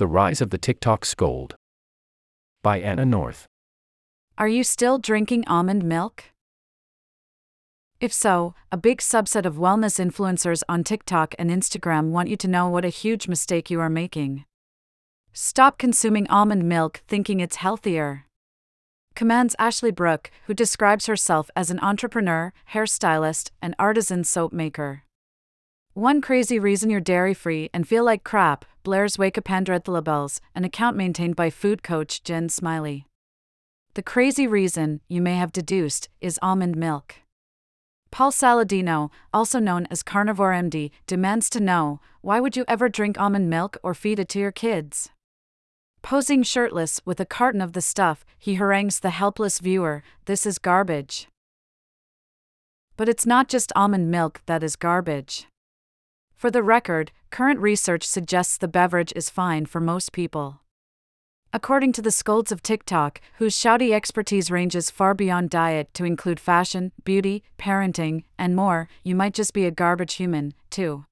The Rise of the TikTok Scold. By Anna North. Are you still drinking almond milk? If so, a big subset of wellness influencers on TikTok and Instagram want you to know what a huge mistake you are making. Stop consuming almond milk thinking it's healthier. Commands Ashley Brooke, who describes herself as an entrepreneur, hairstylist, and artisan soap maker. One crazy reason you're dairy free and feel like crap, Blair's Up Labels, an account maintained by food coach Jen Smiley. The crazy reason, you may have deduced, is almond milk. Paul Saladino, also known as Carnivore MD, demands to know why would you ever drink almond milk or feed it to your kids? Posing shirtless with a carton of the stuff, he harangues the helpless viewer this is garbage. But it's not just almond milk that is garbage. For the record, current research suggests the beverage is fine for most people. According to the scolds of TikTok, whose shouty expertise ranges far beyond diet to include fashion, beauty, parenting, and more, you might just be a garbage human, too.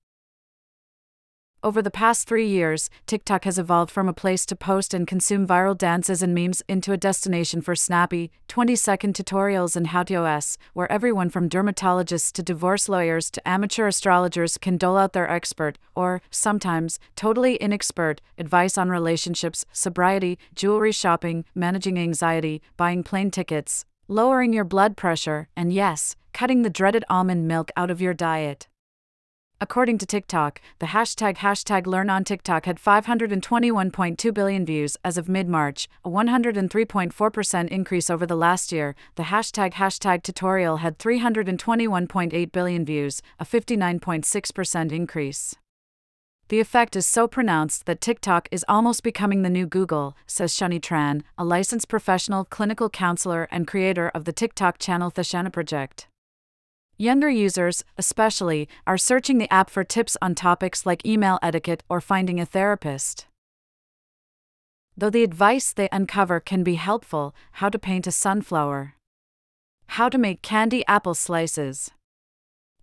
Over the past three years, TikTok has evolved from a place to post and consume viral dances and memes into a destination for snappy, 20 second tutorials and how to's, where everyone from dermatologists to divorce lawyers to amateur astrologers can dole out their expert, or, sometimes, totally inexpert, advice on relationships, sobriety, jewelry shopping, managing anxiety, buying plane tickets, lowering your blood pressure, and yes, cutting the dreaded almond milk out of your diet. According to TikTok, the hashtag hashtag learn on TikTok had 521.2 billion views as of mid March, a 103.4% increase over the last year. The hashtag hashtag tutorial had 321.8 billion views, a 59.6% increase. The effect is so pronounced that TikTok is almost becoming the new Google, says Shani Tran, a licensed professional clinical counselor and creator of the TikTok channel The Shani Project. Younger users, especially, are searching the app for tips on topics like email etiquette or finding a therapist. Though the advice they uncover can be helpful how to paint a sunflower, how to make candy apple slices,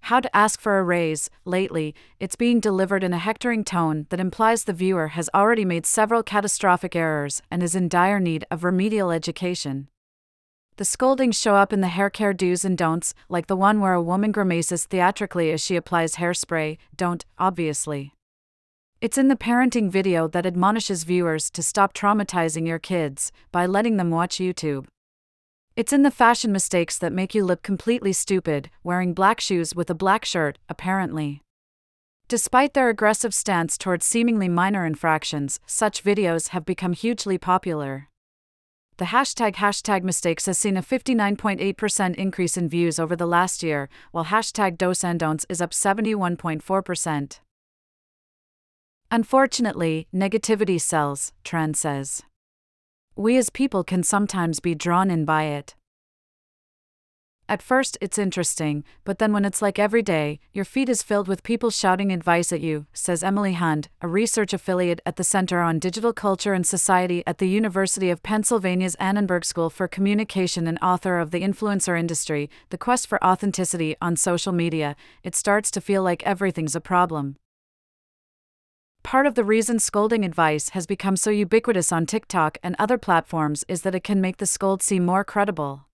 how to ask for a raise, lately, it's being delivered in a hectoring tone that implies the viewer has already made several catastrophic errors and is in dire need of remedial education. The scoldings show up in the hair care do's and don'ts, like the one where a woman grimaces theatrically as she applies hairspray, don't, obviously. It's in the parenting video that admonishes viewers to stop traumatizing your kids by letting them watch YouTube. It's in the fashion mistakes that make you look completely stupid, wearing black shoes with a black shirt, apparently. Despite their aggressive stance towards seemingly minor infractions, such videos have become hugely popular the hashtag hashtag mistakes has seen a 59.8% increase in views over the last year, while hashtag dos and don'ts is up 71.4%. Unfortunately, negativity sells, Tran says. We as people can sometimes be drawn in by it. At first, it's interesting, but then when it's like every day, your feed is filled with people shouting advice at you, says Emily Hund, a research affiliate at the Center on Digital Culture and Society at the University of Pennsylvania's Annenberg School for Communication and author of The Influencer Industry The Quest for Authenticity on Social Media. It starts to feel like everything's a problem. Part of the reason scolding advice has become so ubiquitous on TikTok and other platforms is that it can make the scold seem more credible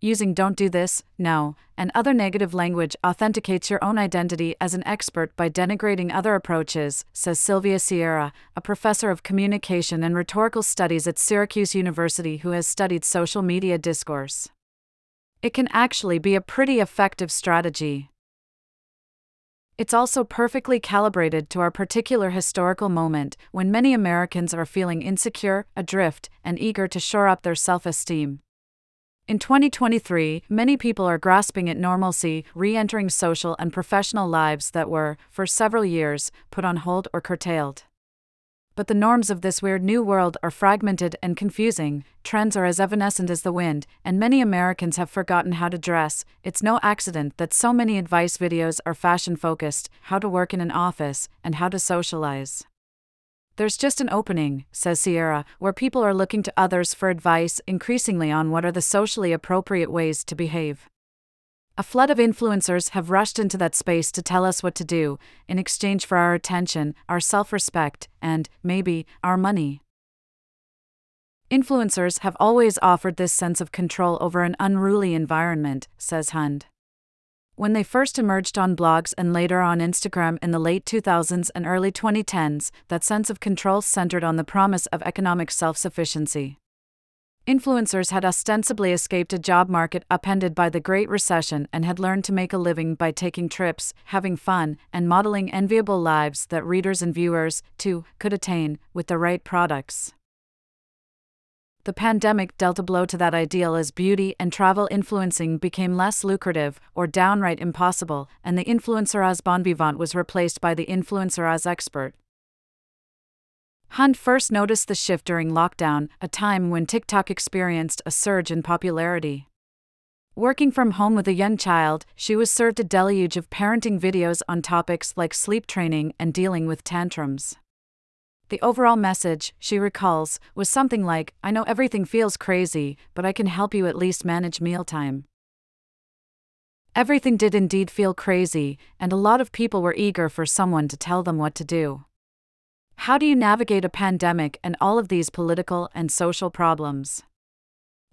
using don't do this, no, and other negative language authenticates your own identity as an expert by denigrating other approaches, says Sylvia Sierra, a professor of communication and rhetorical studies at Syracuse University who has studied social media discourse. It can actually be a pretty effective strategy. It's also perfectly calibrated to our particular historical moment when many Americans are feeling insecure, adrift, and eager to shore up their self esteem. In 2023, many people are grasping at normalcy, re entering social and professional lives that were, for several years, put on hold or curtailed. But the norms of this weird new world are fragmented and confusing, trends are as evanescent as the wind, and many Americans have forgotten how to dress. It's no accident that so many advice videos are fashion focused how to work in an office, and how to socialize. There's just an opening, says Sierra, where people are looking to others for advice increasingly on what are the socially appropriate ways to behave. A flood of influencers have rushed into that space to tell us what to do, in exchange for our attention, our self respect, and, maybe, our money. Influencers have always offered this sense of control over an unruly environment, says Hund. When they first emerged on blogs and later on Instagram in the late 2000s and early 2010s, that sense of control centered on the promise of economic self sufficiency. Influencers had ostensibly escaped a job market upended by the Great Recession and had learned to make a living by taking trips, having fun, and modeling enviable lives that readers and viewers, too, could attain with the right products. The pandemic dealt a blow to that ideal as beauty and travel influencing became less lucrative or downright impossible, and the influencer as bon vivant was replaced by the influencer as expert. Hund first noticed the shift during lockdown, a time when TikTok experienced a surge in popularity. Working from home with a young child, she was served a deluge of parenting videos on topics like sleep training and dealing with tantrums. The overall message, she recalls, was something like I know everything feels crazy, but I can help you at least manage mealtime. Everything did indeed feel crazy, and a lot of people were eager for someone to tell them what to do. How do you navigate a pandemic and all of these political and social problems?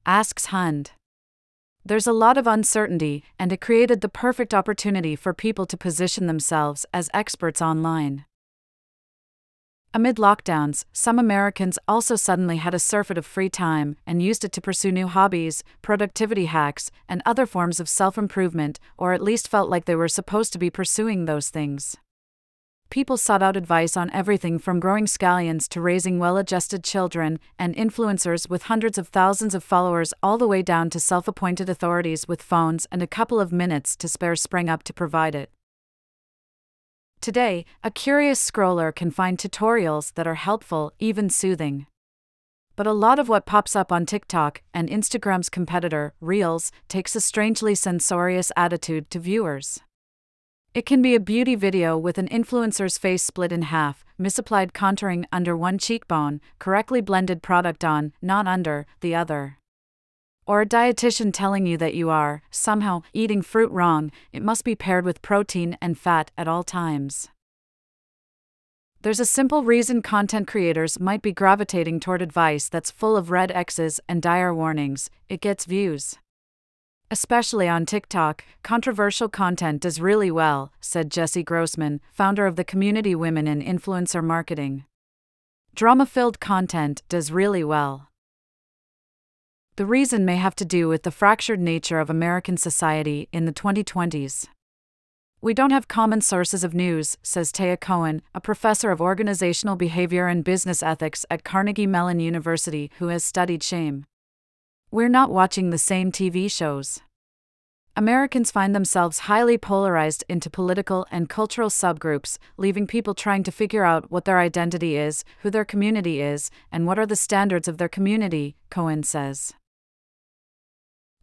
Asks Hund. There's a lot of uncertainty, and it created the perfect opportunity for people to position themselves as experts online. Amid lockdowns, some Americans also suddenly had a surfeit of free time and used it to pursue new hobbies, productivity hacks, and other forms of self improvement, or at least felt like they were supposed to be pursuing those things. People sought out advice on everything from growing scallions to raising well adjusted children, and influencers with hundreds of thousands of followers, all the way down to self appointed authorities with phones and a couple of minutes to spare sprang up to provide it. Today, a curious scroller can find tutorials that are helpful, even soothing. But a lot of what pops up on TikTok and Instagram's competitor, Reels, takes a strangely censorious attitude to viewers. It can be a beauty video with an influencer's face split in half, misapplied contouring under one cheekbone, correctly blended product on, not under, the other or a dietitian telling you that you are, somehow, eating fruit wrong, it must be paired with protein and fat at all times. There's a simple reason content creators might be gravitating toward advice that's full of red X's and dire warnings it gets views. Especially on TikTok, controversial content does really well, said Jessy Grossman, founder of the community Women in Influencer Marketing. Drama filled content does really well. The reason may have to do with the fractured nature of American society in the 2020s. We don't have common sources of news, says Taya Cohen, a professor of organizational behavior and business ethics at Carnegie Mellon University who has studied shame. We're not watching the same TV shows. Americans find themselves highly polarized into political and cultural subgroups, leaving people trying to figure out what their identity is, who their community is, and what are the standards of their community, Cohen says.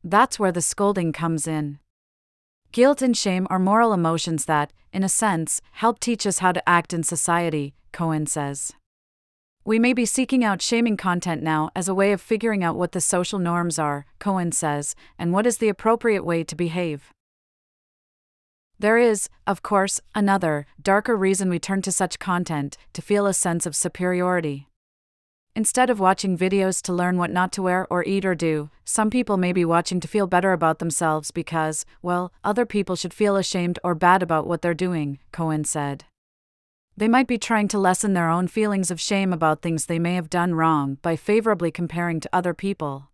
That's where the scolding comes in. Guilt and shame are moral emotions that, in a sense, help teach us how to act in society, Cohen says. We may be seeking out shaming content now as a way of figuring out what the social norms are, Cohen says, and what is the appropriate way to behave. There is, of course, another, darker reason we turn to such content to feel a sense of superiority. Instead of watching videos to learn what not to wear or eat or do, some people may be watching to feel better about themselves because, well, other people should feel ashamed or bad about what they're doing, Cohen said. They might be trying to lessen their own feelings of shame about things they may have done wrong by favorably comparing to other people.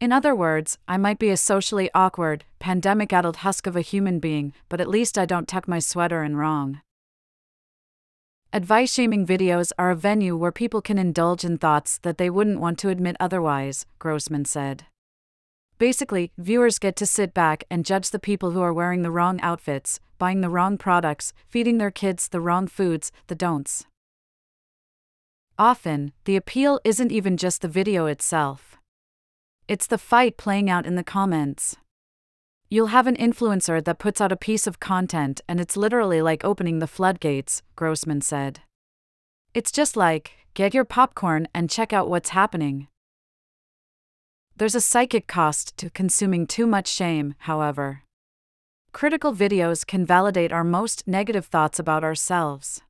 In other words, I might be a socially awkward, pandemic addled husk of a human being, but at least I don't tuck my sweater in wrong. Advice shaming videos are a venue where people can indulge in thoughts that they wouldn't want to admit otherwise, Grossman said. Basically, viewers get to sit back and judge the people who are wearing the wrong outfits, buying the wrong products, feeding their kids the wrong foods, the don'ts. Often, the appeal isn't even just the video itself. It's the fight playing out in the comments. You'll have an influencer that puts out a piece of content and it's literally like opening the floodgates, Grossman said. It's just like, get your popcorn and check out what's happening. There's a psychic cost to consuming too much shame, however. Critical videos can validate our most negative thoughts about ourselves.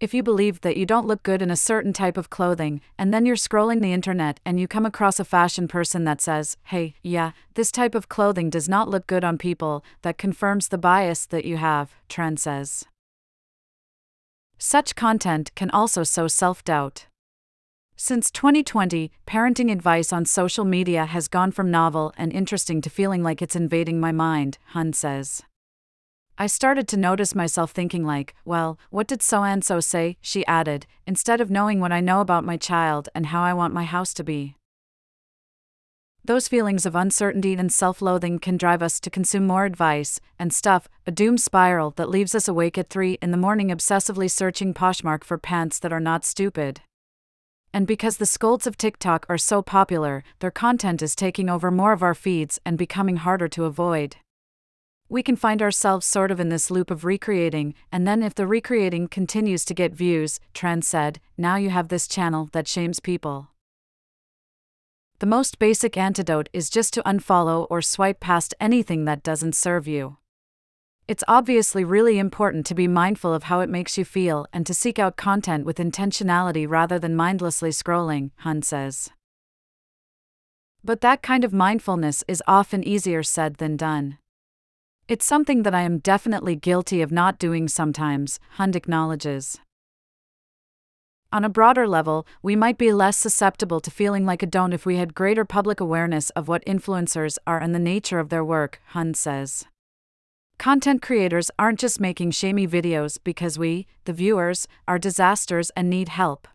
If you believe that you don't look good in a certain type of clothing, and then you're scrolling the internet and you come across a fashion person that says, hey, yeah, this type of clothing does not look good on people, that confirms the bias that you have, Tran says. Such content can also sow self doubt. Since 2020, parenting advice on social media has gone from novel and interesting to feeling like it's invading my mind, Hund says. I started to notice myself thinking, like, well, what did so and so say? She added, instead of knowing what I know about my child and how I want my house to be. Those feelings of uncertainty and self loathing can drive us to consume more advice and stuff, a doom spiral that leaves us awake at 3 in the morning obsessively searching Poshmark for pants that are not stupid. And because the scolds of TikTok are so popular, their content is taking over more of our feeds and becoming harder to avoid. We can find ourselves sort of in this loop of recreating, and then if the recreating continues to get views, Tran said, now you have this channel that shames people. The most basic antidote is just to unfollow or swipe past anything that doesn't serve you. It's obviously really important to be mindful of how it makes you feel and to seek out content with intentionality rather than mindlessly scrolling, Hund says. But that kind of mindfulness is often easier said than done. It's something that I am definitely guilty of not doing sometimes, Hund acknowledges. On a broader level, we might be less susceptible to feeling like a don't if we had greater public awareness of what influencers are and the nature of their work, Hund says. Content creators aren't just making shamey videos because we, the viewers, are disasters and need help.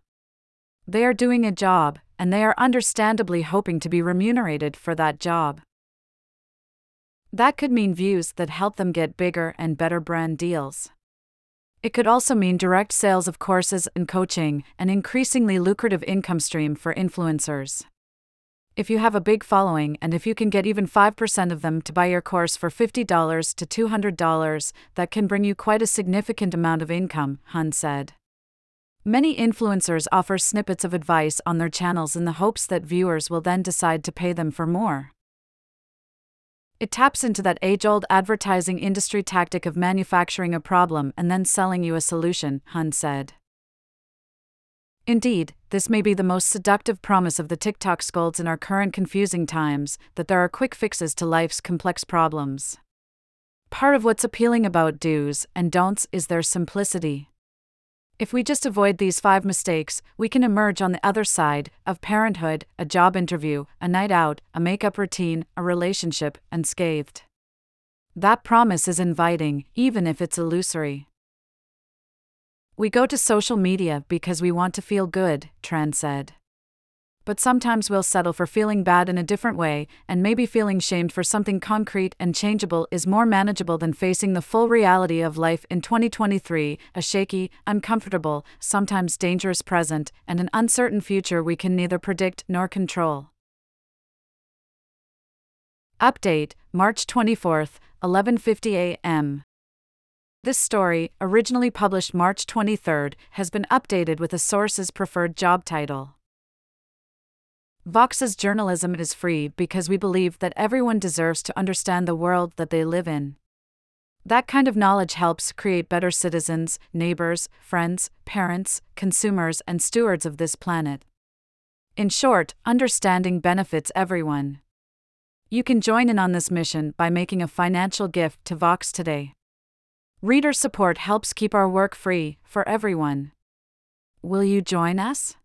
They are doing a job, and they are understandably hoping to be remunerated for that job. That could mean views that help them get bigger and better brand deals. It could also mean direct sales of courses and coaching, an increasingly lucrative income stream for influencers. If you have a big following and if you can get even 5% of them to buy your course for $50 to $200, that can bring you quite a significant amount of income, Hund said. Many influencers offer snippets of advice on their channels in the hopes that viewers will then decide to pay them for more. It taps into that age old advertising industry tactic of manufacturing a problem and then selling you a solution, Hund said. Indeed, this may be the most seductive promise of the TikTok scolds in our current confusing times that there are quick fixes to life's complex problems. Part of what's appealing about do's and don'ts is their simplicity. If we just avoid these five mistakes, we can emerge on the other side of parenthood, a job interview, a night out, a makeup routine, a relationship, unscathed. That promise is inviting, even if it's illusory. We go to social media because we want to feel good, Tran said. But sometimes we'll settle for feeling bad in a different way, and maybe feeling shamed for something concrete and changeable is more manageable than facing the full reality of life in 2023 a shaky, uncomfortable, sometimes dangerous present, and an uncertain future we can neither predict nor control. Update March 24th, 11:50 a.m. This story, originally published March 23, has been updated with a source's preferred job title. Vox's journalism is free because we believe that everyone deserves to understand the world that they live in. That kind of knowledge helps create better citizens, neighbors, friends, parents, consumers, and stewards of this planet. In short, understanding benefits everyone. You can join in on this mission by making a financial gift to Vox today. Reader support helps keep our work free for everyone. Will you join us?